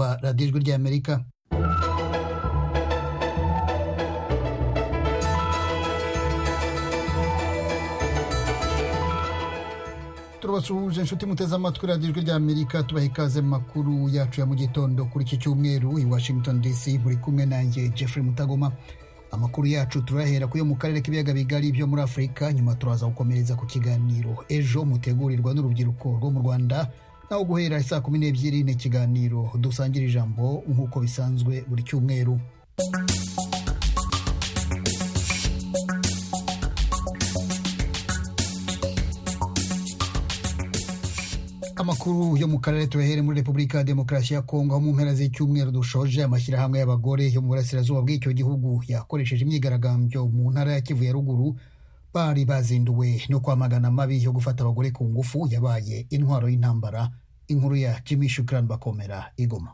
kumva radiyo ijwi ry'amerika turabasuhuje inshuti muteze amatwi radiyo ijwi ry'amerika tubaha ikaze makuru yacu ya mu gitondo kuri iki cyumweru i washington dc muri kumwe nanjye jeffrey mutagoma. Amakuru yacu turahera ku yo mu karere k'ibiyaga bigari byo muri afurika nyuma turaza gukomereza ku kiganiro. Ejo mutegurirwa n'urubyiruko rwo mu rwanda naho guhera saa kumi n'ebyiri ni ikiganiro. Dusangira ijambo nk'uko bisanzwe buri cyumweru. Amakuru yo mu karere tuyahere muri repubulika ya demokarasi ya kongo aho mu mpera z'icyumweru dushoje amashyirahamwe y'abagore yo mu burasirazuba bw'icyo gihugu yakoresheje imyigaragambyo mu ntara ya kivu ya ruguru bari bazinduwe no kwamagana amabi yo gufata abagore ku ngufu yabaye intwaro y'intambara. Inkuru ya jimmy shukran bakomera igoma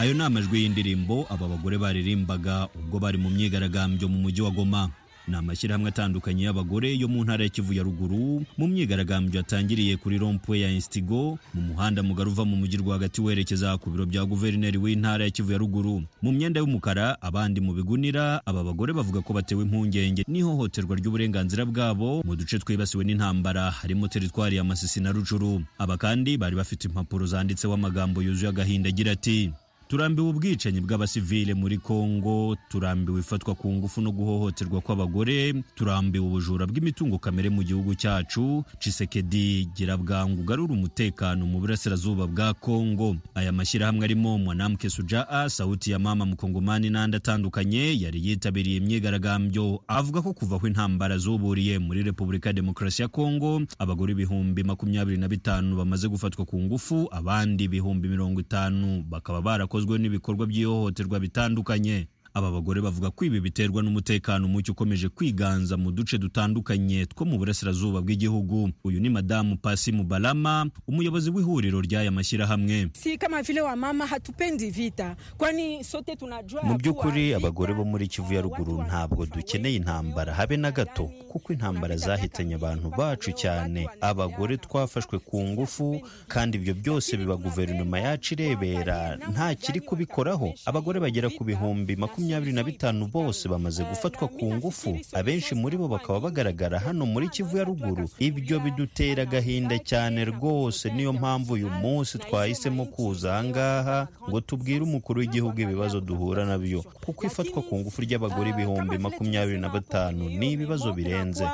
ayo ni amajwi y'indirimbo aba bagore baririmbaga ubwo bari mu myigaragambyo mu mujyi wa goma. Ni amashyirahamwe atandukanye y'abagore yo mu ntara ya kivu ya ruguru mu myigaragambyo yatangiriye kuri rompwe ya instigo mu muhanda mugari uva mu mujyi rwagati werekeza ku biro bya guverineri w'intara ya kivu ya ruguru. Mu myenda y'umukara abandi mu bigunira aba bagore bavuga ko batewe impungenge n'ihohoterwa ry'uburenganzira bwabo mu duce twibasiwe n'intambara harimo teritwari ya masisi na rucuru aba kandi bari bafite impapuro zanditseho amagambo yuzuye agahinda agira ati turambiwe ubwicanyi bw'abasivile muri kongo turambiwe ifatwa ku ngufu no guhohoterwa kw'abagore turambiwe ubujura bw'imitungo kamere mu gihugu cyacu. Cisekedi gira bwangu ugarura umutekano mu burasirazuba bwa kongo. Aya mashyirahamwe arimo mwanamke sujaa sauti ya mama mukongomani n'andi atandukanye yari yitabiriye imyigaragambyo. Avuga ko kuva aho intambara zuburiye muri repubulika ya demokarasi ya kongo abagore ibihumbi makumyabiri na bitanu bamaze gufatwa ku ngufu abandi ibihumbi mirongo itanu bakaba barakoze byakozwe n'ibikorwa by'ihohoterwa bitandukanye. Aba bagore bavuga ko ibi biterwa n'umutekano muke ukomeje kwiganza mu duce dutandukanye two mu burasirazuba bw'igihugu. Uyu ni madamu pasi mubalama umuyobozi w'ihuriro ry'aya mashyirahamwe. Si kama vile wa mama hatupendi vita kwani sote tunajua mu by'ukuri abagore bo muri kivu ya ruguru ntabwo dukeneye intambara habe na gato kuko intambara zahitanye abantu bacu cyane. abagore twafashwe ku ngufu kandi ibyo byose biba guverinoma yacu irebera nta kiri kubikoraho. abagore bagera ku bihumbi makumyabiri makumyabiri na bitanu bose bamaze gufatwa ku ngufu. Abenshi muri bo bakaba bagaragara hano muri kivu ya ruguru. Ibyo bidutera agahinda cyane rwose. Niyo mpamvu uyu munsi twahisemo kuza ahangaha ngo tubwire umukuru w'igihugu ibibazo duhura na byo. Kuko ifatwa ku ngufu ry'abagore ibihumbi makumyabiri na batanu ni ibibazo birenze.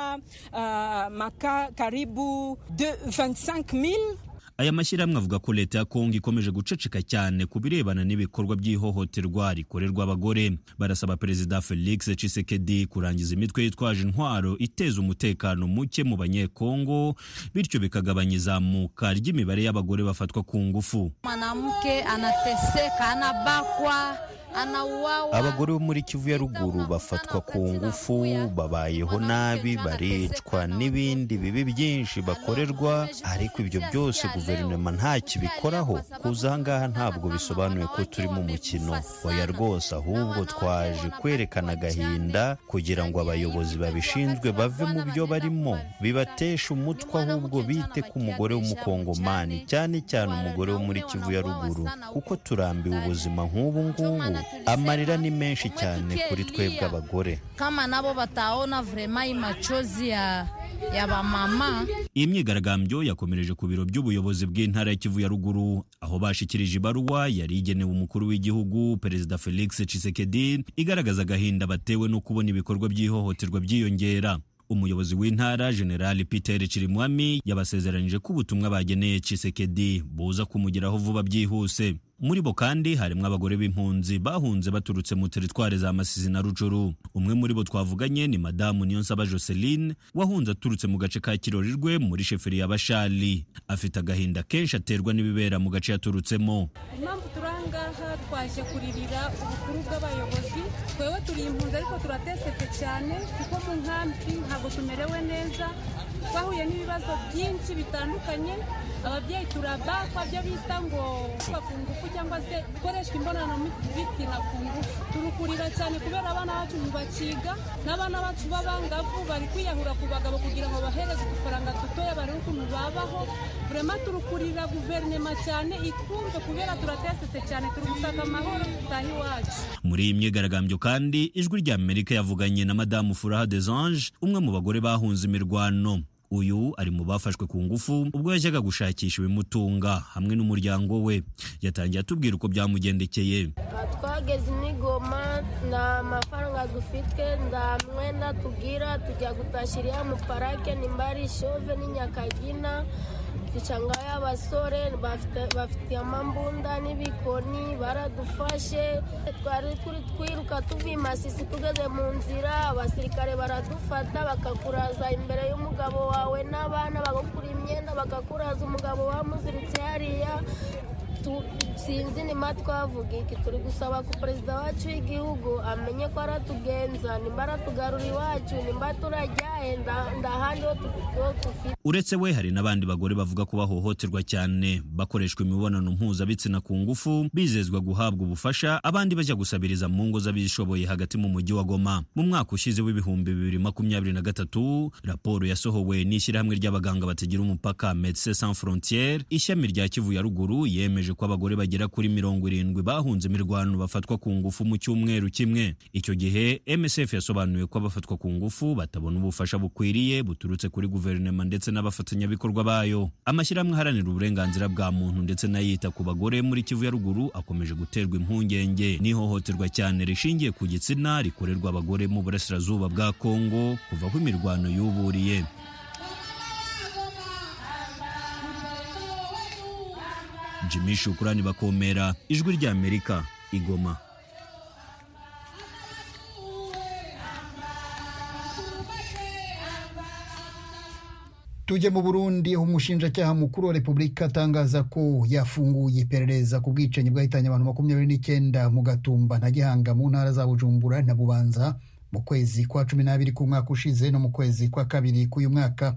Aya mashyirahamwe avuga ko leta ya kongo ikomeje guceceka cyane ku birebana n'ibikorwa by'ihohoterwa rikorerwa abagore. Barasaba perezida felix tshisekedi kurangiza imitwe yitwaje intwaro iteza umutekano muke mu banyekongo bityo bikagabanya izamuka ry'imibare y'abagore bafatwa ku ngufu. Abagore bo muri kivu ya ruguru bafatwa ku ngufu babayeho nabi baricwa n'ibindi bibi byinshi bakorerwa ariko ibyo byose guverinoma nta kibikoraho. kuza ahangaha ntabwo bisobanuye ko turi mu mukino oya rwose ahubwo twaje kwerekana agahinda kugira ngo abayobozi babishinzwe bave mu byo barimo. bibateshe umutwe ahubwo bite ku mugore w'umukongomani cyane cyane umugore wo muri kivu ya ruguru kuko turambiwe ubuzima nk'ubu ngubu. Amarira ni menshi cyane kuri twebwe abagore kama nabo bataona vrema imachozi ya iyi myigaragambyo yakomereje ku biro by'ubuyobozi bw'intara ya kivu ya ruguru aho bashikirije ibaruwa yari igenewe umukuru w'igihugu perezida felix tshisekedi igaragaza agahinda batewe no kubona ibikorwa by'ihohoterwa byiyongera. Umuyobozi w'intara generali peter chirimwami yabasezeranyije ko ubutumwa bageneye Tshisekedi buza kumugeraho vuba byihuse. Muri bo kandi harimo abagore b'impunzi bahunze baturutse mu teritwari za Masisi na Rucuru umwe muri bo twavuganye ni madamu Niyonsaba Joseline wahunze aturutse mu gace ka Kirorirwe muri sheferi ya Bashali. Afite agahinda kenshi aterwa n'ibibera mu gace yaturutsemo impamvu turangaha twaje kuririra ubukuru bw'abayobozi twewe turi impunzi ariko turatesetse cyane kuko mu nkambi ntabwo tumerewe neza twahuye n'ibibazo byinshi bitandukanye ababyeyi turabakwa byo bita ngo kuba ku ngufu cyangwa se gukoreshwa imibonano bitsina ku ngufu. Turukurira cyane kubera abana bacu ntibakiga n'abana bacu b'abangavu bari kwiyahura ku bagabo kugira ngo bahereze udufaranga dutoya barebe ukuntu babaho. Burema turukurira guverinoma cyane itwumve kubera turatesetse cyane turi gusaka amahoro dutaha iwacu. Muri iyi myigaragambyo kandi ijwi rya amerika yavuganye na madamu furaha des anges umwe mu bagore bahunze imirwano. Uyu ari mu bafashwe ku ngufu ubwo yajyaga gushakisha ibimutunga hamwe n'umuryango we. Yatangiye atubwira uko byamugendekeye. Twageze inigoma nta mafaranga dufite nta mwenda tugira tujya gutashyira mu parake nimba ari shove n'inyakagina ducangayo abasore bafite amambunda n'ibikoni baradufashe. Twari turi twiruka tuvuye masisi tugeze mu nzira abasirikare baradufata bakakuraza imbere y'umugabo wawe n'abana bagakura imyenda bakakuraza umugabo wamuziritse hariya. Sinzi nima twavuga iki turi gusaba ku perezida wacu w'igihugu amenye ko aratugenza nimba aratugarura iwacu nimba turajyahe ndahandi ho dufite uretse we hari n'abandi bagore bavuga ko bahohoterwa cyane. Bakoreshwa imibonano mpuzabitsina ku ngufu bizezwa guhabwa ubufasha abandi bajya gusabiriza mu ngo z'abishoboye hagati mu mujyi wa goma. Mu mwaka ushize w'ibihumbi bibiri makumyabiri na gatatu raporo yasohowe n'ishyirahamwe ry'abaganga batagira umupaka medecins sans frontiere ishami rya kivu ya ruguru yemeje ko abagore bagera kuri mirongo irindwi bahunze imirwano bafatwa ku ngufu mu cyumweru kimwe. Icyo gihe msf yasobanuye ko abafatwa ku ngufu batabona ubufasha bukwiriye buturutse kuri guverinoma ndetse n'abafatanyabikorwa bayo. Amashyirahamwe aharanira uburenganzira bwa muntu ndetse n'ayita ku bagore muri kivu ya ruguru akomeje guterwa impungenge. N'ihohoterwa cyane rishingiye ku gitsina rikorerwa abagore mu burasirazuba bwa kongo kuva aho imirwano yuburiye. Jimmy shukurani bakomera ijwi rya amerika igoma. Tujye mu burundi umushinjacyaha mukuru wa repubulika atangaza ko yafunguye iperereza ku bwicanyi bwahitanye abantu makumyabiri n'icyenda mu gatumba. Na gihanga mu ntara za bujumbura na bubanza mu kwezi kwa cumi n'abiri k'umwaka ushize no mu kwezi kwa kabiri k'uyu mwaka.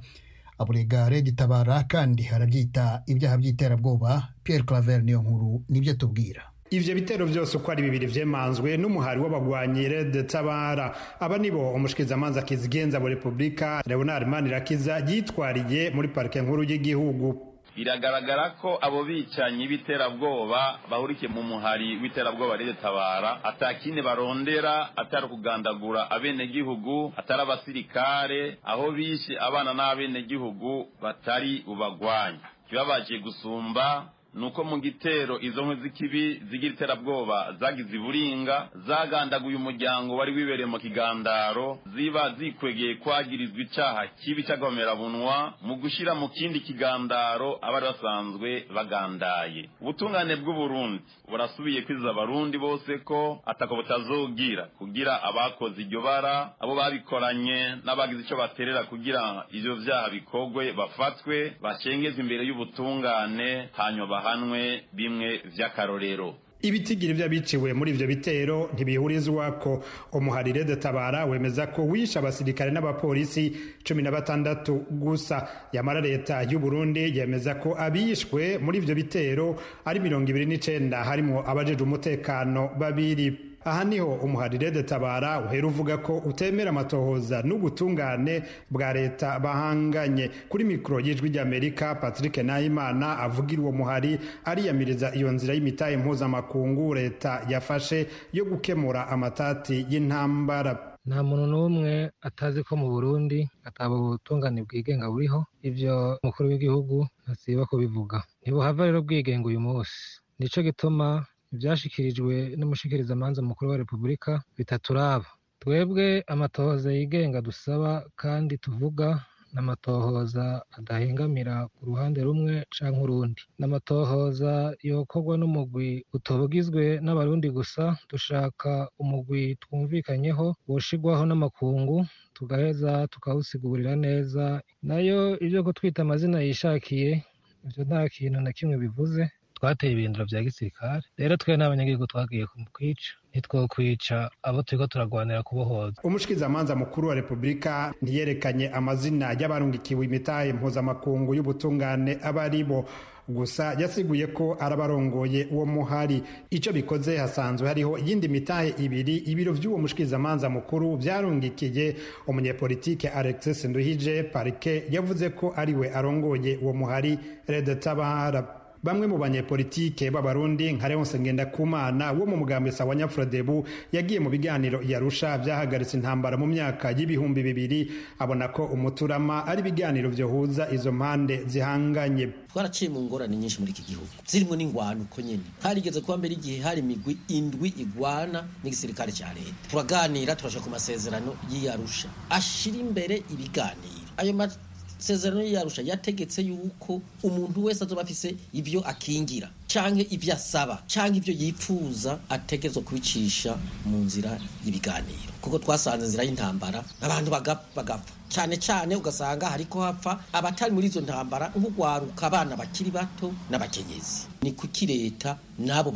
Aburega redi tabara kandi harabyita ibyaha by'iterabwoba Pierre claver niyo nkuru ni byo tubwira. Ivyo bitero vyose uko ari bibiri vyemanzwe n'umuhari w'abagwanyi red tabara. Aba nibo umushikizamanza kizigenza wa repubulika leonard manirakiza yitwariye muri parike nkuru y'igihugu. Biragaragara ko abo bicanyi b'iterabwoba bahurikiye mu muhari w'iterabwoba tabara atakindi barondera atari ukugandagura abenegihugu atari abasirikare aho bishe abana n'abenegihugu batari bubagwanye kibabaje gusumba nuko mu gitero izo nkwi z'ikibi zigira iterabwoba zagize iburinga zagandaguye umuryango wari wibereye mu kigandaro ziba zikwegeye kwagirizwa icaha kibi cy'agahomerabunwa mu gushira mu kindi kigandaro abari basanzwe bagandaye. Ubutungane bw'uburundi burasubiye kwiza abarundi bose ko atako butazogira kugira abakoze iryo bara abo babikoranye n'abagize ico baterera kugira ivyo vyaha bikogwe bafatwe bashengezwe imbere y'ubutungane hanyuma bahanwe bimwe vy'akarorero. Ibitigiri vy'abiciwe muri ivyo bitero ntibihurizwako umuharire de tabara wemeza ko wishe abasirikare n'abapolisi cumi na batandatu gusa. Yamara leta y'u Burundi yemeza ko abishwe muri ivyo bitero ari mirongo ibiri n'icenda. Harimwo abajejwe umutekano babiri. Aha ni ho umuharire de tabara uhera uvuga ko utemera amatohoza n'ubutungane bwa leta bahanganye. Kuri mikoro y'ijwi ry'amerika patrick nahimana avugira uwo muhari ariyamiriza iyo nzira y'imitahe mpuzamakungu leta yafashe yo gukemura amatati y'intambara. Nta muntu n'umwe atazi ko mu burundi ataba ubutungane bwigenga buriho. Ibyo umukuru w'igihugu ntasiba kubivuga. Ntibuhava rero bwigenga uyu munsi. Nico gituma ibyashyikirijwe n'umushikirizamanza mukuru wa repubulika bitaturaba. Twebwe amatohoza yigenga dusaba kandi tuvuga n'amatohoza adahengamira ku ruhande rumwe canke urundi. N'amatohoza yokorwa n'umugwi utobugizwe n'abarundi gusa dushaka umugwi twumvikanyeho woshigwaho n'amakungu tugaheza tukawusigurira neza. Nayo ibyo kutwita amazina yishakiye ivyo nta kintu na kimwe bivuze. Twateye ibirindiro vya gisirikare. Rero twe n'abanyagihugu twagiye kwica ntitwokwica abo turiko turagwanira kubohoza. Umushikizamanza mukuru wa repubulika ntiyerekanye amazina y'abarungikiwe imitahe mpuzamakungu y'ubutungane aba ari bo. Gusa yasiguye ko arabarongoye uwo muhari. Icyo bikoze hasanzwe hariho iyindi mitahe ibiri. Ibiro by'uwo mushikirizamanza mukuru byarungikiye umunyepolitike alexis nduhije parike yavuze ko ari we arongoye uwo muhari. Rede tabara bamwe mu banyepolitike b'abarundi nka leonse ngendakumana wo mu mugambi sawa nyafrodebu yagiye mu biganiro yarusha byahagaritse intambara mu myaka y'ibihumbi bibiri. Abona ko umuturama ari ibiganiro byohuza izo mpande zihanganye. Twaraciye mu ngorane nyinshi muri iki gihugu. Zirimo n'ingwano uko nyene. Harigeze kuba mbere igihe hari imigwi indwi igwana n'igisirikare cya leta. Turaganira turasha ku masezerano y'iyarusha ashira imbere ibiganiro. Ayo amasezerano y'iyarusha yategetse yuko umuntu wese azoba afise ivyo akingira canke ivyo asaba canke ivyo yipfuza ategerezwa kubicisha mu nzira y'ibiganiro. Kuko twasanze inzira y'intambara abantu bagapfa. Cyane cyane ugasanga hariko hapfa abatari muri izo ntambara nk'ugwaruka abana bakiri bato n'abakenyezi. Ni kuki leta nabo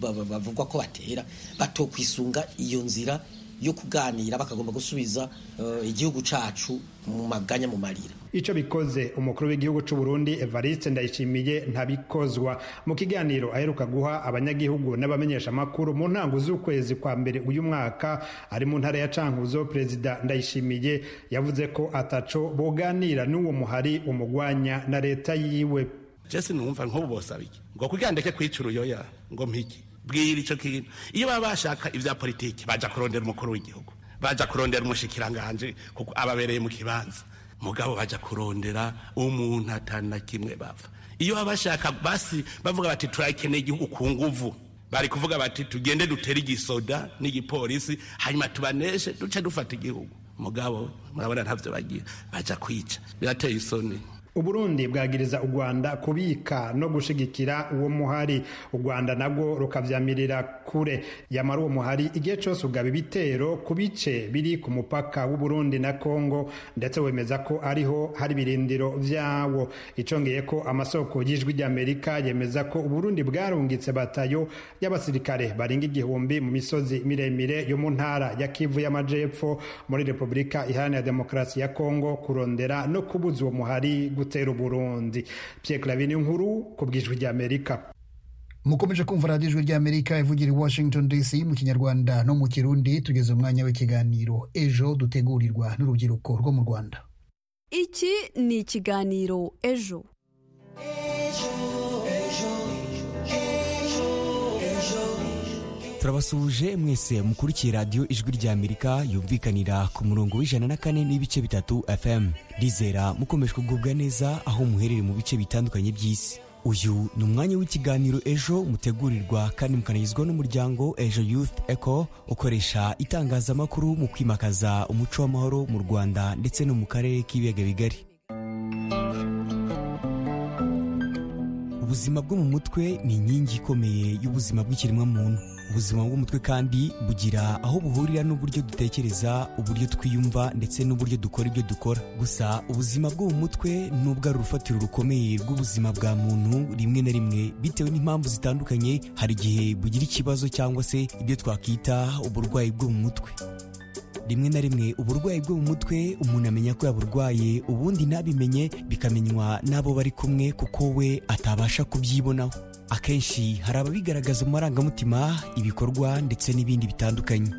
bavugwa ko batera batokwisunga iyo nzira yo kuganira bakagomba gusubiza uh, igihugu cacu mu maganya mu marira. Icyo bikoze umukuru w'igihugu cy'u Burundi Evariste Ndayishimiye ntabikozwa. Mu kiganiro aheruka guha abanyagihugu n'abamenyesha makuru mu ntango z'ukwezi kwa mbere uyu mwaka ari mu ntara ya Cankuzo perezida Ndayishimiye yavuze ko ataco boganira n'uwo muhari umugwanya na leta yiwe. Jesse numva nk'ubu bosabiki ngo kugira ndeke kwica uruyoya ngo mpiki. Bwira icyo kintu. Iyo baba bashaka ibya politiki baja kurondera umukuru w'igihugu. Baja kurondera umushikiranganje kuko ababereye mu kibanza. Mugabo baja kurondera umuntu atana kimwe bava iyo bashaka basi bavuga bati turakeneye igihugu ku nguvu. Bari kuvuga bati tugende dutere igisoda n'igipolisi hanyuma tubaneshe duce dufata igihugu. Mugabo murabona ntavyo bagira. Baja kwica. Birateye isoni. Uburundi bwagiriza u rwanda kubika no gushigikira uwo muhari. U rwanda nabwo rukavyamirira kure. Yamara uwo muhari igihe cose ugaba ibitero ku bice biri ku mupaka w'uburundi na kongo ndetse wemeza ko ariho hari ibirindiro vyawo. Icongeye ko amasoko y'ijwi ry'amerika yemeza ko uburundi bwarungitse batayo y'abasirikare barenga igihumbi mu misozi miremire yo mu ntara ya kivu y'amajepfo. Muri repubulika iharanira demokarasi ya kongo kurondera no kubuza uwo muhari gutera uburundi Pierre Clavin inkuru ku bwijwi ry'Amerika mukomeje kumva radiyo ijwi ry'amerika ivugira i washington dc mu kinyarwanda no mu kirundi tugeze umwanya w'ikiganiro. Ejo dutegurirwa n'urubyiruko rwo mu rwanda. Iki ni ikiganiro ejo. Turabasuhuje mwese mukurikiye radiyo ijwi ry'amerika yumvikanira ku murongo w'ijana na kane n'ibice bitatu fm rizera mukomeje kugubwa neza aho muherereye mu bice bitandukanye by'isi. Uyu ni umwanya w'ikiganiro ejo mutegurirwa kandi mukanagizwa n'umuryango ejo youth eco ukoresha itangazamakuru mu kwimakaza umuco w'amahoro mu rwanda ndetse no mu karere k'ibiyaga bigari. Ubuzima bwo mu mutwe ni inkingi ikomeye y'ubuzima bw'ikiremwamuntu. Ubuzima bw'umutwe kandi bugira aho buhurira n'uburyo dutekereza uburyo twiyumva ndetse n'uburyo dukora ibyo dukora. Gusa ubuzima bwo mu mutwe nubwo ari urufatiro rukomeye rw'ubuzima bwa muntu rimwe na rimwe. Bitewe n'impamvu zitandukanye hari igihe bugira ikibazo cyangwa se ibyo twakwita uburwayi bwo mu mutwe. Rimwe na rimwe uburwayi bwo mu mutwe umuntu amenya ko yaburwaye ubundi ntabimenye bikamenywa n'abo bari kumwe kuko we atabasha kubyibonaho. Akenshi hari ababigaragaza mu marangamutima ibikorwa ndetse n'ibindi bitandukanye.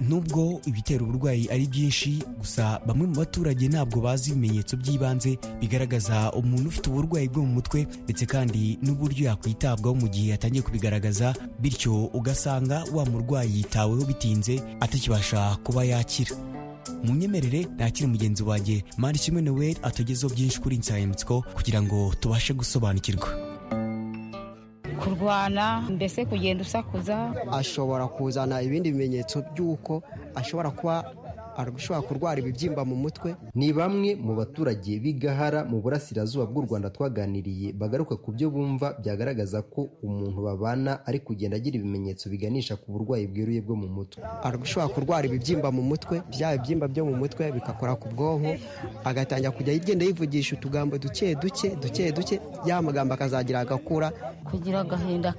Nubwo ibitera uburwayi ari byinshi gusa bamwe mu baturage ntabwo bazi ibimenyetso by'ibanze bigaragaza umuntu ufite uburwayi bwo mu mutwe ndetse kandi n'uburyo yakwitabwaho mu gihe yatangiye kubigaragaza bityo ugasanga wa murwayi yitaweho bitinze atakibasha kuba yakira. Mu nyemerere nakire mugenzi wanjye mani kimwe nawe atugezeho byinshi kuri insanganyamatsiko kugira ngo tubashe gusobanukirwa. Kurwana mbese kugenda usakuza? Ashobora kuzana ibindi bimenyetso by'uko ashobora kuba arashobora kurwara ibibyimba mu mutwe. Ni bamwe mu baturage b'igahara mu burasirazuba bw'u rwanda twaganiriye bagaruka ku byo bumva byagaragaza ko umuntu babana ari kugenda agira ibimenyetso biganisha ku burwayi bweruye bwo mu mutwe. Arashobora kurwara ibibyimba mu mutwe bya bibyimba byo mu mutwe bigakora ku bwonko agatangira kujya agenda yivugisha utugambo duke duke duke duke ya magambo akazagira agakura. Kugira agahinda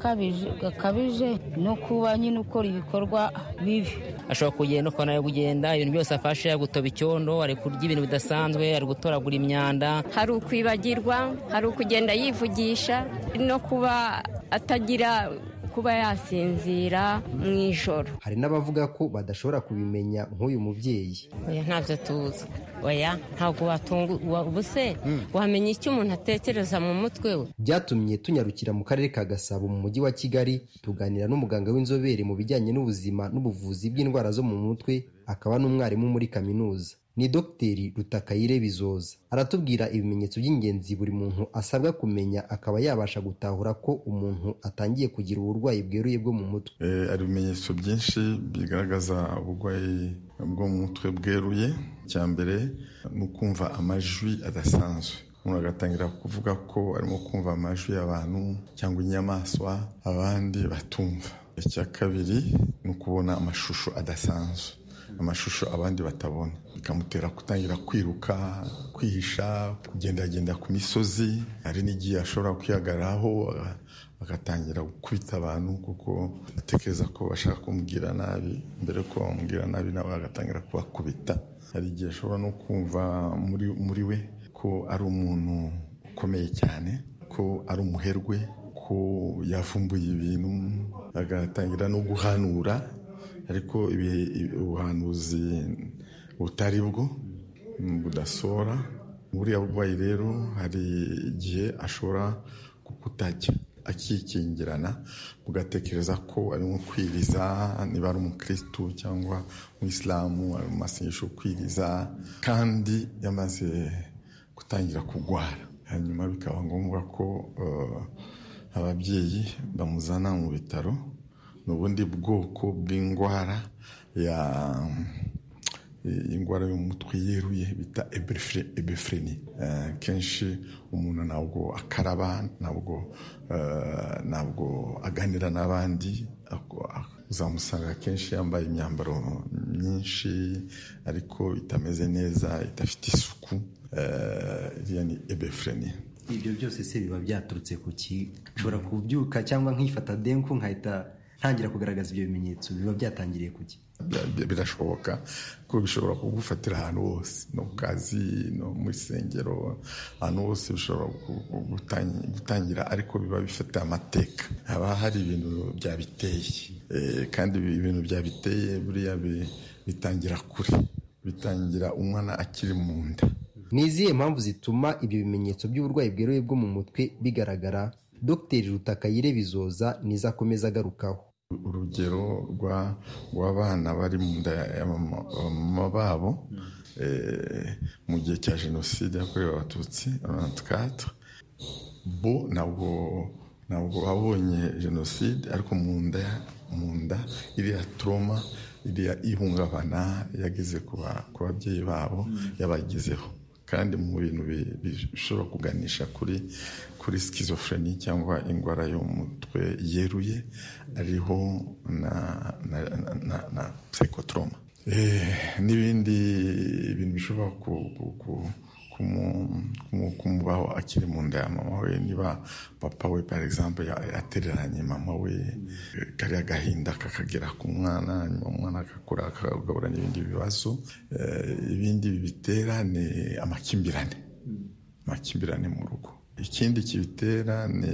gakabije no kuba nyine ukora ibikorwa bibi. Ashobora kugenda ukabona ari kugenda ibintu byose afashe ari gutoba icyondo ari kurya ibintu bidasanzwe ari gutoragura imyanda. Hari ukwibagirwa hari ukugenda yivugisha no kuba atagira kuba yasinzira mu ijoro. Hari n'abavuga ko badashobora kubimenya nk'uyu mubyeyi. Oya ntabyo tuzi. Oya ntabwo watunga ubuse wamenya icyo umuntu atekereza mu mutwe we? Byatumye tunyarukira mu karere ka gasabo mu mujyi wa kigali tuganira n'umuganga w'inzobere mu bijyanye n'ubuzima n'ubuvuzi bw'indwara zo mu mutwe akaba n'umwarimu muri kaminuza. Ni dogiteri rutakayire bizoza. Aratubwira ibimenyetso by'ingenzi buri muntu asabwa kumenya akaba yabasha gutahura ko umuntu atangiye kugira uburwayi bweruye bwo mu mutwe. Hari ibimenyetso byinshi bigaragaza uburwayi bwo mu mutwe bweruye. Icya mbere ni ukumva amajwi adasanzwe. Umuntu agatangira kuvuga ko arimo kumva amajwi y'abantu cyangwa inyamaswa abandi batumva. Icya kabiri ni ukubona amashusho adasanzwe. Amashusho abandi batabona. Bikamutera gutangira kwiruka kwihisha kugendagenda ku misozi. Hari n'igihe ashobora kwihagararaho agatangira gukubita abantu kuko atekereza ko bashaka kumubwira nabi. Mbere ko bamubwira nabi nawe agatangira kubakubita. Hari igihe ashobora no kumva muri, muri we ko ari umuntu ukomeye cyane ko ari umuherwe ko yavumbuye ibintu agatangira no guhanura. Ariko ubuhanuzi butari bwo budasora. Buriya burwayi rero hari igihe ashobora kukutajya akikingirana ugatekereza ko arimo kwiriza niba ari umukirisitu cyangwa umuyisilamu ari mu masengesho kwiriza kandi yamaze gutangira kurwara hanyuma bikaba ngombwa ko ababyeyi bamuzana mu bitaro ni ubundi bwoko bw'indwara ya indwara yo mu mutwe yeruye bita ebefureni kenshi umuntu ntabwo akaraba ntabwo ntabwo aganira n'abandi uzamusanga kenshi yambaye imyambaro myinshi ariko itameze neza idafite isuku. Iriya ni ebefureni ibyo byose se biba byaturutse ku ki? Nshobora kubyuka cyangwa nkifata denku nkahita ntangira kugaragaza ibyo bimenyetso biba byatangiriye ku ki birashoboka ko bishobora kugufatira ahantu hose no ku kazi no mu isengero ahantu hose bishobora gutangira ariko biba bifite amateka. Haba hari ibintu byabiteye kandi ibintu byabiteye buriya bitangira kure bitangira umwana akiri mu nda. Ni izihe mpamvu zituma ibyo bimenyetso by'uburwayi bweruye bwo mu mutwe bigaragara? Dogiteri rutakayire bizoza nizo akomeza agarukaho. Urugero rw'abana bari mu nda ya mama babo mu gihe cya jenoside yakorewe abatutsi bo ntabwo ntabwo babonye jenoside ariko mu nda mu nda iriya turoma iriya ihungabana yageze ku babyeyi babo yabagezeho. Kandi mu bintu bishobora kuganisha kuri kuri skizofreni cyangwa indwara yo mu mutwe yeruye ariho na na na na psychotrauma. N'ibindi bintu bishobora kumubaho akiri mu nda ya mama we. Niba papa we par exemple yatereranye mama we kariya gahinda kakagera ku mwana nyuma umwana agakura akagabura n'ibindi bibazo ibindi bibitera ni amakimbirane. Amakimbirane mu rugo. Ikindi kibitera ni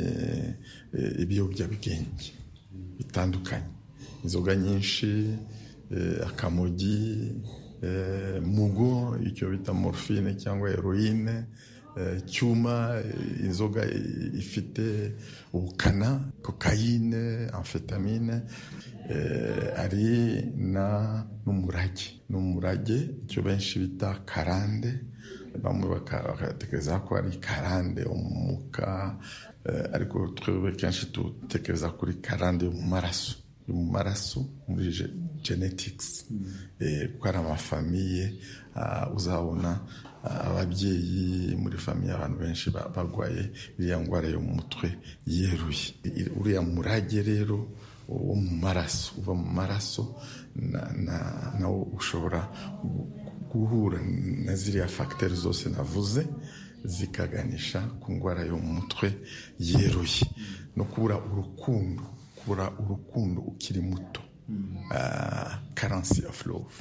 ibiyobyabwenge bitandukanye. Inzoga nyinshi akamogi mugo icyo bita morphine cyangwa heroine. Cyuma inzoga ifite ubukana kokayine amfetamine ari na n'umurage. N'umurage icyo benshi bita karande. Bamwe bagatekereza ko ari karande umwuka ariko twebwe kenshi dutekereza kuri karande mu maraso. Mu maraso muri genetics. Kuko ari amafamiye uzabona ababyeyi muri famiye abantu benshi barwaye iriya ndwara yo mu mutwe yeruye. Uriya murage rero wo mu maraso uva mu maraso nawo ushobora guhura na ziriya fagiteri zose navuze zikaganisha ku ndwara yo mu mutwe yeruye. No kubura urukundo. Kubura urukundo ukiri muto. Karansi ofu love.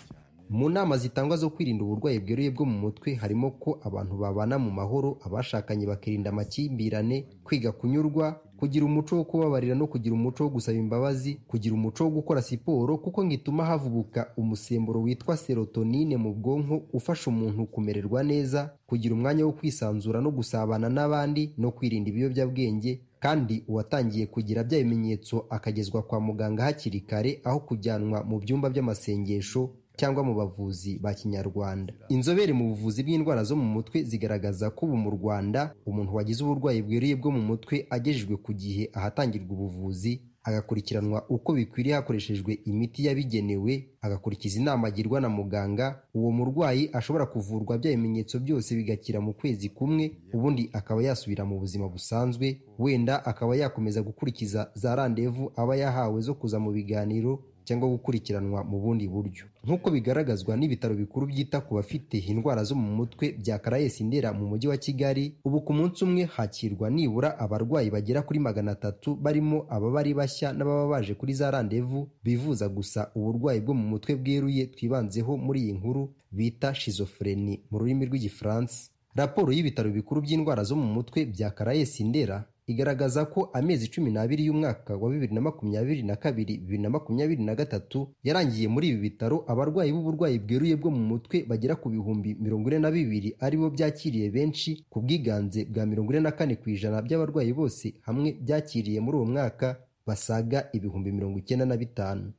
Mu nama zitangwa zo kwirinda uburwayi bweruye bwo mu mutwe harimo ko abantu babana mu mahoro abashakanye bakirinda amakimbirane kwiga kunyurwa kugira umuco wo kubabarira no kugira umuco wo gusaba imbabazi kugira umuco wo gukora siporo kuko ngo ituma havubuka umusemburo witwa serotonine mu bwonko ufasha umuntu kumererwa neza kugira umwanya wo kwisanzura no gusabana n'abandi no kwirinda ibiyobyabwenge kandi uwatangiye kugira bya bimenyetso akagezwa kwa muganga hakiri kare aho kujyanwa mu byumba by'amasengesho cyangwa mu bavuzi ba kinyarwanda. Inzobere mu buvuzi bw'indwara zo mu mutwe zigaragaza ko ubu mu rwanda umuntu wagize uburwayi bweruye bwo mu mutwe agejejwe ku gihe ahatangirwa ubuvuzi agakurikiranwa uko bikwiriye hakoreshejwe imiti yabigenewe agakurikiza inama agirwa na muganga uwo murwayi ashobora kuvurwa bya bimenyetso byose bigakira mu kwezi kumwe ubundi akaba yasubira mu buzima busanzwe wenda akaba yakomeza gukurikiza za randevu aba yahawe zo kuza mu biganiro cyangwa gukurikiranwa mu bundi buryo. Nk'uko bigaragazwa n'ibitaro bikuru byita ku bafite indwara zo mu mutwe bya karayesi ndera mu mujyi wa kigali ubu ku munsi umwe hakirwa nibura abarwayi bagera kuri magana atatu barimo ababa ari bashya n'ababa baje kuri za randevu bivuza gusa uburwayi bwo mu mutwe bweruye twibanzeho muri iyi nkuru bita shizofreni mu rurimi rw'igifaransa. Raporo y'ibitaro bikuru by'indwara zo mu mutwe bya karayesi ndera igaragaza ko amezi cumi n'abiri y'umwaka wa bibiri na makumyabiri na kabiri bibiri na makumyabiri na gatatu yarangiye muri ibi bitaro abarwayi b'uburwayi bweruye bwo mu mutwe bagera ku bihumbi mirongo ine na bibiri ari bo byakiriye benshi ku bwiganze bwa mirongo ine na kane ku ijana by'abarwayi bose hamwe byakiriye muri uwo mwaka basaga ibihumbi mirongo icyenda na bitanu.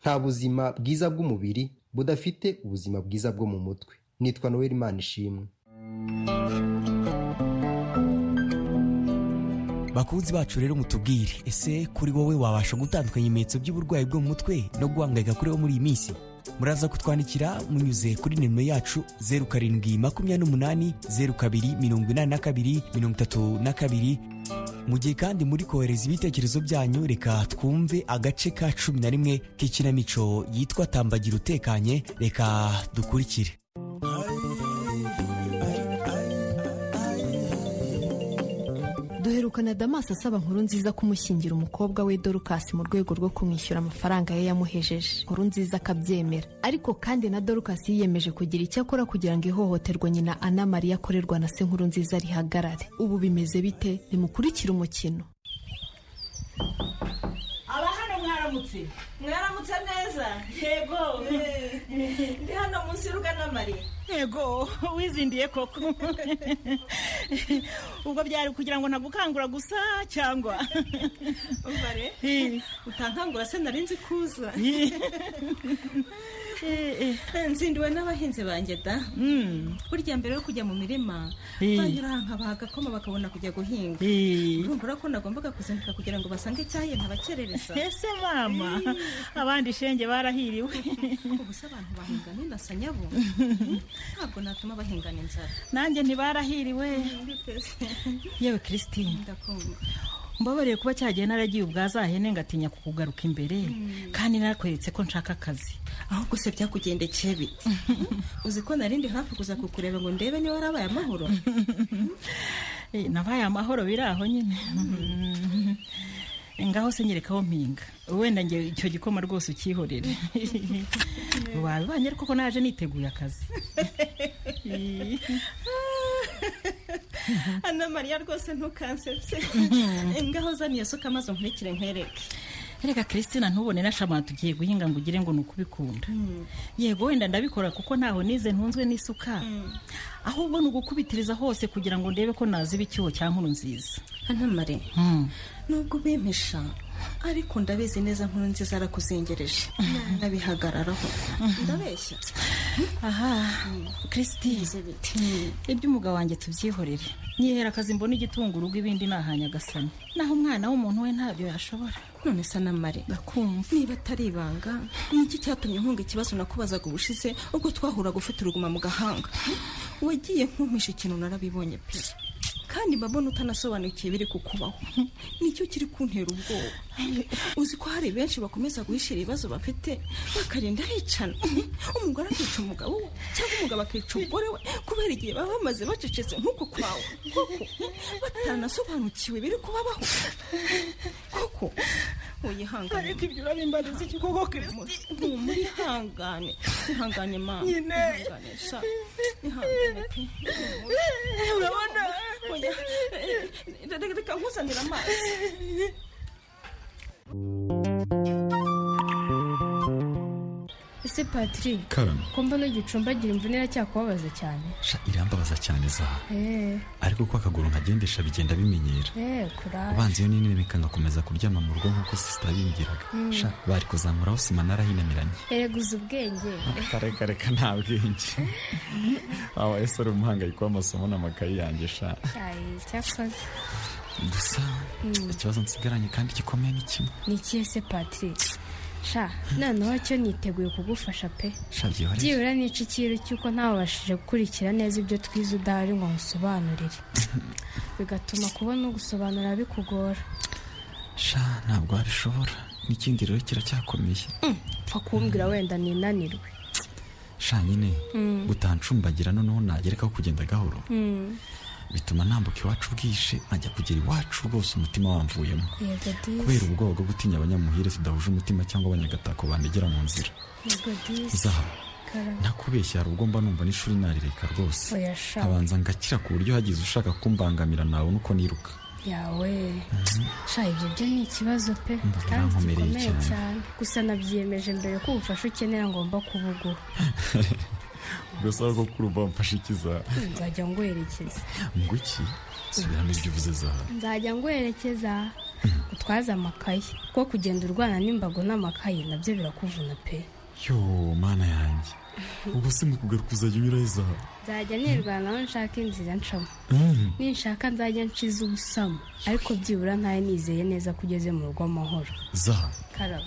Nta buzima bwiza bw'umubiri budafite ubuzima bwiza bwo mu mutwe. Nitwa noel imana bakunzi bacu rero mutubwire ese kuri wowe wabasha gutandukanya ibimenyetso by'uburwayi bwo mu mutwe no guhangayika kuri wo muri iyi minsi? Muraza kutwandikira munyuze kuri nimero yacu zeru karindwi makumyabiri n'umunani zeru kabiri mirongo inani na kabiri mirongo itatu na kabiri. Mu gihe kandi muri kohereza ibitekerezo byanyu reka twumve agace ka cumi na rimwe k'ikinamico yitwa tambagira utekanye reka dukurikire. Duherukana damasi asaba nkuru nziza kumushyingira umukobwa we dorukasi mu rwego rwo kumwishyura amafaranga ye yamuhejeje. Nkuru nziza akabyemera. Ariko kandi na dorukasi yiyemeje kugira icyo akora kugira ngo ihohoterwa nyina ana mariya akorerwa na se nkuru nziza rihagarare. Ubu bimeze bite? Nimukurikire umukino. Mwaramutse? Mwaramutse neza? Yego. Ndi hano munsi y'urugana mariya yego wizindiye koko. Ubwo byari kugira ngo ntagukangura gusa cyangwa? Umvare utankangura se nari nzi kuza. Nzindiwe n'abahinzi banjye da. Burya mbere yo kujya mu mirima banyura nkabaha agakoma bakabona kujya guhinga. Urumva ko nagombaga kuzinduka kugira ngo basange cyahiye ntabakerereza. Ese mama? Abandi shenge barahiriwe. Ubu se abantu bahinga n'inasa nyabo? Ntabwo natuma bahingana inzara nanjye ntibarahiriwe. Yewe christine. Mbabarire kuba cyagiye naragiye ubwazahene ngatinya kukugaruka imbere. Kandi narakweretse ko nshaka akazi. Ahubwo se byakugendekeye bite uzi ko narindi hafi kuza kukureba ngo ndebe niba warabaye amahoro? Nabaye amahoro biri aho nyine. Ngaho se nyerekaho mpinga. Wenda nge icyo gikoma rwose ukihorere. Wabibanye ariko ko naje niteguye akazi. Ana mariya rwose ntukansetse. Ngaho zaniye suka maze nkurikire nkwereke. Reka christina ntubone n'ashama tugiye guhinga ngo ugire ngo ni ukubikunda. Yego wenda ndabikora kuko ntaho nize ntunzwe n'isuka. Ahubwo ni ugukubitiriza hose kugira ngo ndebe ko naziba icyuho cya nkuru nziza hano mare nubwo ubimpisha ariko ndabizi neza nkuru nziza arakuzengereje nabihagararaho ndabeshya. Aha. Christine. Ibyo umugabo wanjye tubyihorere. Nyihera akazi mbona igitunga urugo ibindi ni ahanyagasani naho umwana w'umuntu we ntabyo yashobora. None se namare ndakumva. Niba atari ibanga ni iki cyatumye nkunga ikibazo nakubazaga ubushize ubwo twahuraga ufite uruguma mu gahanga? Wagiye nkumpisha ikintu narabibonye pe. Kandi mbabona utanasobanukiwe biri kukubaho? Nicyo kiri kuntera ubwoba. Uzi ko hari benshi bakomeza guhishira ibibazo bafite bakarinda bicana umugore akica umugabo we cyangwa umugabo akica umugore we kubera igihe baba bamaze bacecetse nk'uko kwawe. Koko batanasobanukiwe biri kubabaho. Koko. Uyihangane ariko ibyo urabimbariza iki koko kirisiti murihangane ihangane mama Nyine. ihangane sha ihangane pe urabona reka nkuzanire amazi ese patiri karame. Ko mbona igicumbagira imvune iracyakubabaza cyane. Sha irambabaza cyane za. Eee ariko uko akaguru nkagendesha bigenda bimenyera. Kurara ubanza iyo nini nkangakomeza kuryama mu rugo nk'uko sisita yabimbwiraga Mm. sha bari kuzamuraho sima narahinamiranye. Ereguza ubwenge. Reka reka nta bwenge. Waba ese ari umuhangayiko w'amasomo n'amakayi yanjye sha? Cyakoze gusa Mm. ikibazo nsigaranye kandi gikomeye ni kimwe. Ni ikihe se patiri sha noneho cyo niteguye kugufasha pe. Byibura nica ikintu cy'uko ntabashije gukurikira neza ibyo twize udahari ngo ngusobanurire bigatuma kubona ugusobanurira bikugora. Sha ntabwo wabishobora n'ikindi rero kiracyakomeye. Pfa kumbwira wenda ninanirwe. Sha nyine Mm. gutancumbagira noneho nagerekaho kugenda gahoro. Mm. Bituma nambuka iwacu bwije nkajya kugera iwacu rwose umutima wamvuyemo kubera ubwoba bwo gutinya abanyamuhire tudahuje umutima cyangwa abanyagatako bandegera mu nzira. Zaha karame. Ntakubeshya hari ubwo mba numva n'ishuri narireka rwose. Nkabanza ngakira ku buryo hagize ushaka kumbangamira nabona uko niruka. Yawe. Sha ibyo byo ni ikibazo pe. Kandi gikomeye cyane. Gusa nabyiyemeje mbere ko ubufasha ukenera ngomba kubuguha. gusa ko kurumva mfashe ikiza nzajya nguherekeza ngo iki? Subiramo ibyo uvuze zaha nzajya nguherekeza utwaze amakayi kuko kugenda urwana n'imbago n'amakayi na byo birakuvuna pe. Yo mana yanjye. Ubwo se mu kugaruka uzajya unyuraho zaha nzajya nirwanaho nshaka inzira ncamo. Mm. ninshaka nzajya nshize ubusamo ariko byibura ntayo nizeye neza ko ugeze mu rugo amahoro. Zaha karaba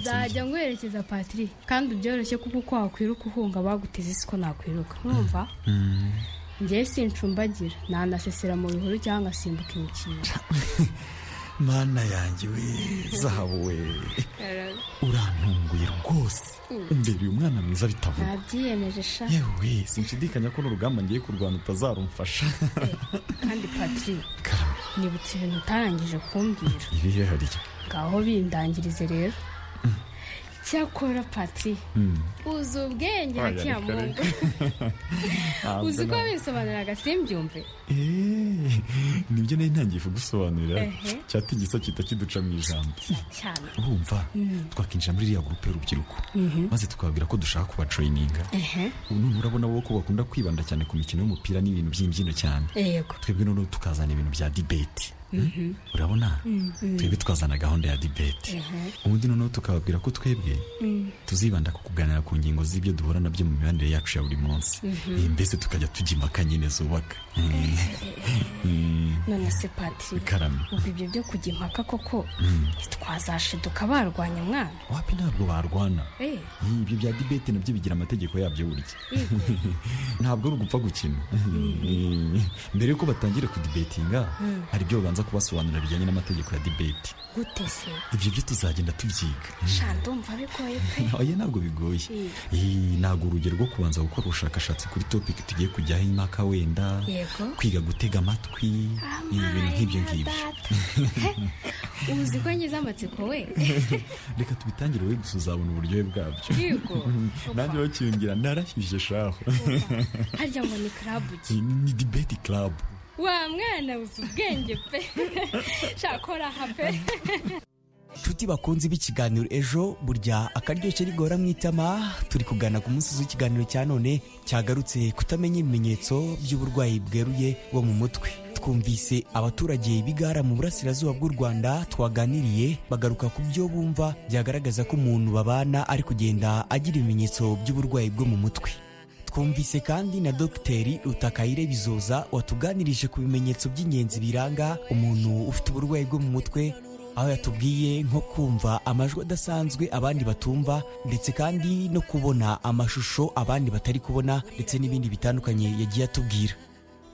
nzajya nguherekeza patiri kandi byoroshye kuko uko wakwiruka uhunga baguteze isi ko nakwiruka. Numva? Njyewe sincumbagira. Nanasesera mu bihuru cyangwa ngasimbuka imikino. Mana yanjye we zahabu we. Urantunguye rwose. Umbereye umwana mwiza bitavuga ntabyiyemeje sha yewe sinshidikanya ko n'urugamba ngiye kurwana utazarumfasha. Kandi patiri nibutse ibintu utarangije kumbwira. Ibihe harya ngaho bindangirize rero. Cyakora patiri uzi ubwenge Oya, hakiya reka mungu Ntabwo uzi ko na- bisobanuraga simbyumve Eh, ni byo nari ntangiye kugusobanurira. Ehe. cyatigisa kita kiduca mu ijambo. Urumva? Mm. twakinjira muri iriya gurupe y'urubyiruko. Mhm. maze tukababwira ko dushaka kubajoyininga ehe. Ubu none urabona bo ko bakunda kwibanda cyane ku mikino y'umupira n'ibintu by'imbyino cyane. Twebwe noneho tukazana ibintu bya dibeti. Urabona? Mm, mm. twebwe twazana gahunda ya dibeti Ehe. ubundi noneho tukababwira ko twebwe Mm. tuzibanda ku kuganira ku ngingo z'ibyo duhura na byo mu mibanire yacu ya buri munsi. Eh, mbese tukajya tujya impaka nyine zubaka. Mm. none se patiri ubwo ibyo byo kujya impaka koko? Mm. ntitwazashiduka barwanya mwana. Wapi ntabwo barwana? Eh, Eh, ibyo bya dibeti na byo bigira amategeko yabyo burya. Ntabwo ari ugupfa gukina. Eh, mbere yuko batangira kudibetinga Mm. hari ibyo babanza kubasobanurira bijyanye n'amategeko ya dibeti gute se? Ibyo byo tuzagenda tubyiga. Ndumva bigoye pe. Oya ntabwo bigoye. Ntabwo urugero rwo kubanza gukora ubushakashatsi kuri topiki tugiye kujyaho impaka wenda. Kwiga gutega amatwi. Ibintu nk'ibyo ngibyo. Uzi ko ngize amatsiko we? Reka tubitangire wowe gusa uzabona uburyohe bwabyo. Nanjye bakiyongera narashyushye shaho. Harya ngo ni karabu ni dibeti club. Wa mwana uzi ubwenge pe. Shakora aha pe. Nshuti bakunze b'ikiganiro ejo burya akaryoshye rigora mu itama turi kugana ku munsi w'ikiganiro cya none cyagarutse kutamenya ibimenyetso by'uburwayi bweruye bwo mu mutwe. Twumvise abaturage b'igara mu burasirazuba bw'u rwanda twaganiriye bagaruka ku byo bumva byagaragaza ko umuntu babana ari kugenda agira ibimenyetso by'uburwayi bwo mu mutwe. Twumvise kandi na dogiteri rutakayire bizoza watuganirije ku bimenyetso by'ingenzi biranga umuntu ufite uburwayi bwo mu mutwe aho yatubwiye nko kumva amajwi adasanzwe abandi batumva ndetse kandi no kubona amashusho abandi batari kubona ndetse n'ibindi bitandukanye yagiye atubwira.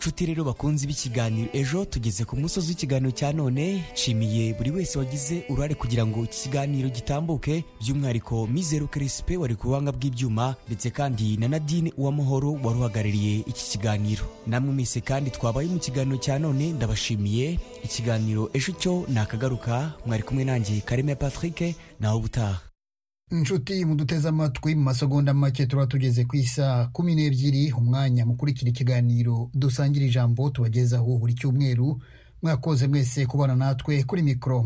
Nshuti rero bakunze b'ikiganiro. Ejo tugeze ku musozi w'ikiganiro cya none nshimiye buri wese wagize uruhare kugira ngo iki kiganiro gitambuke by'umwihariko mizero kirisipe wari ku buhanga bw'ibyuma ndetse kandi na nadine uwamahoro wari uhagarariye iki kiganiro. Namwe mwese kandi twabaye mu kiganiro cya none ndabashimiye. Ikiganiro ejo cyo ni akagaruka. Mwari kumwe nanjye kareme patrick naho ubutaha. Inshuti muduteze amatwi mu masegonda make turaba tugeze ku isaha kumi n'ebyiri umwanya mukurikira ikiganiro. Dusangira ijambo tubagezaho buri cyumweru. Mwakoze mwese kubana natwe kuri mikoro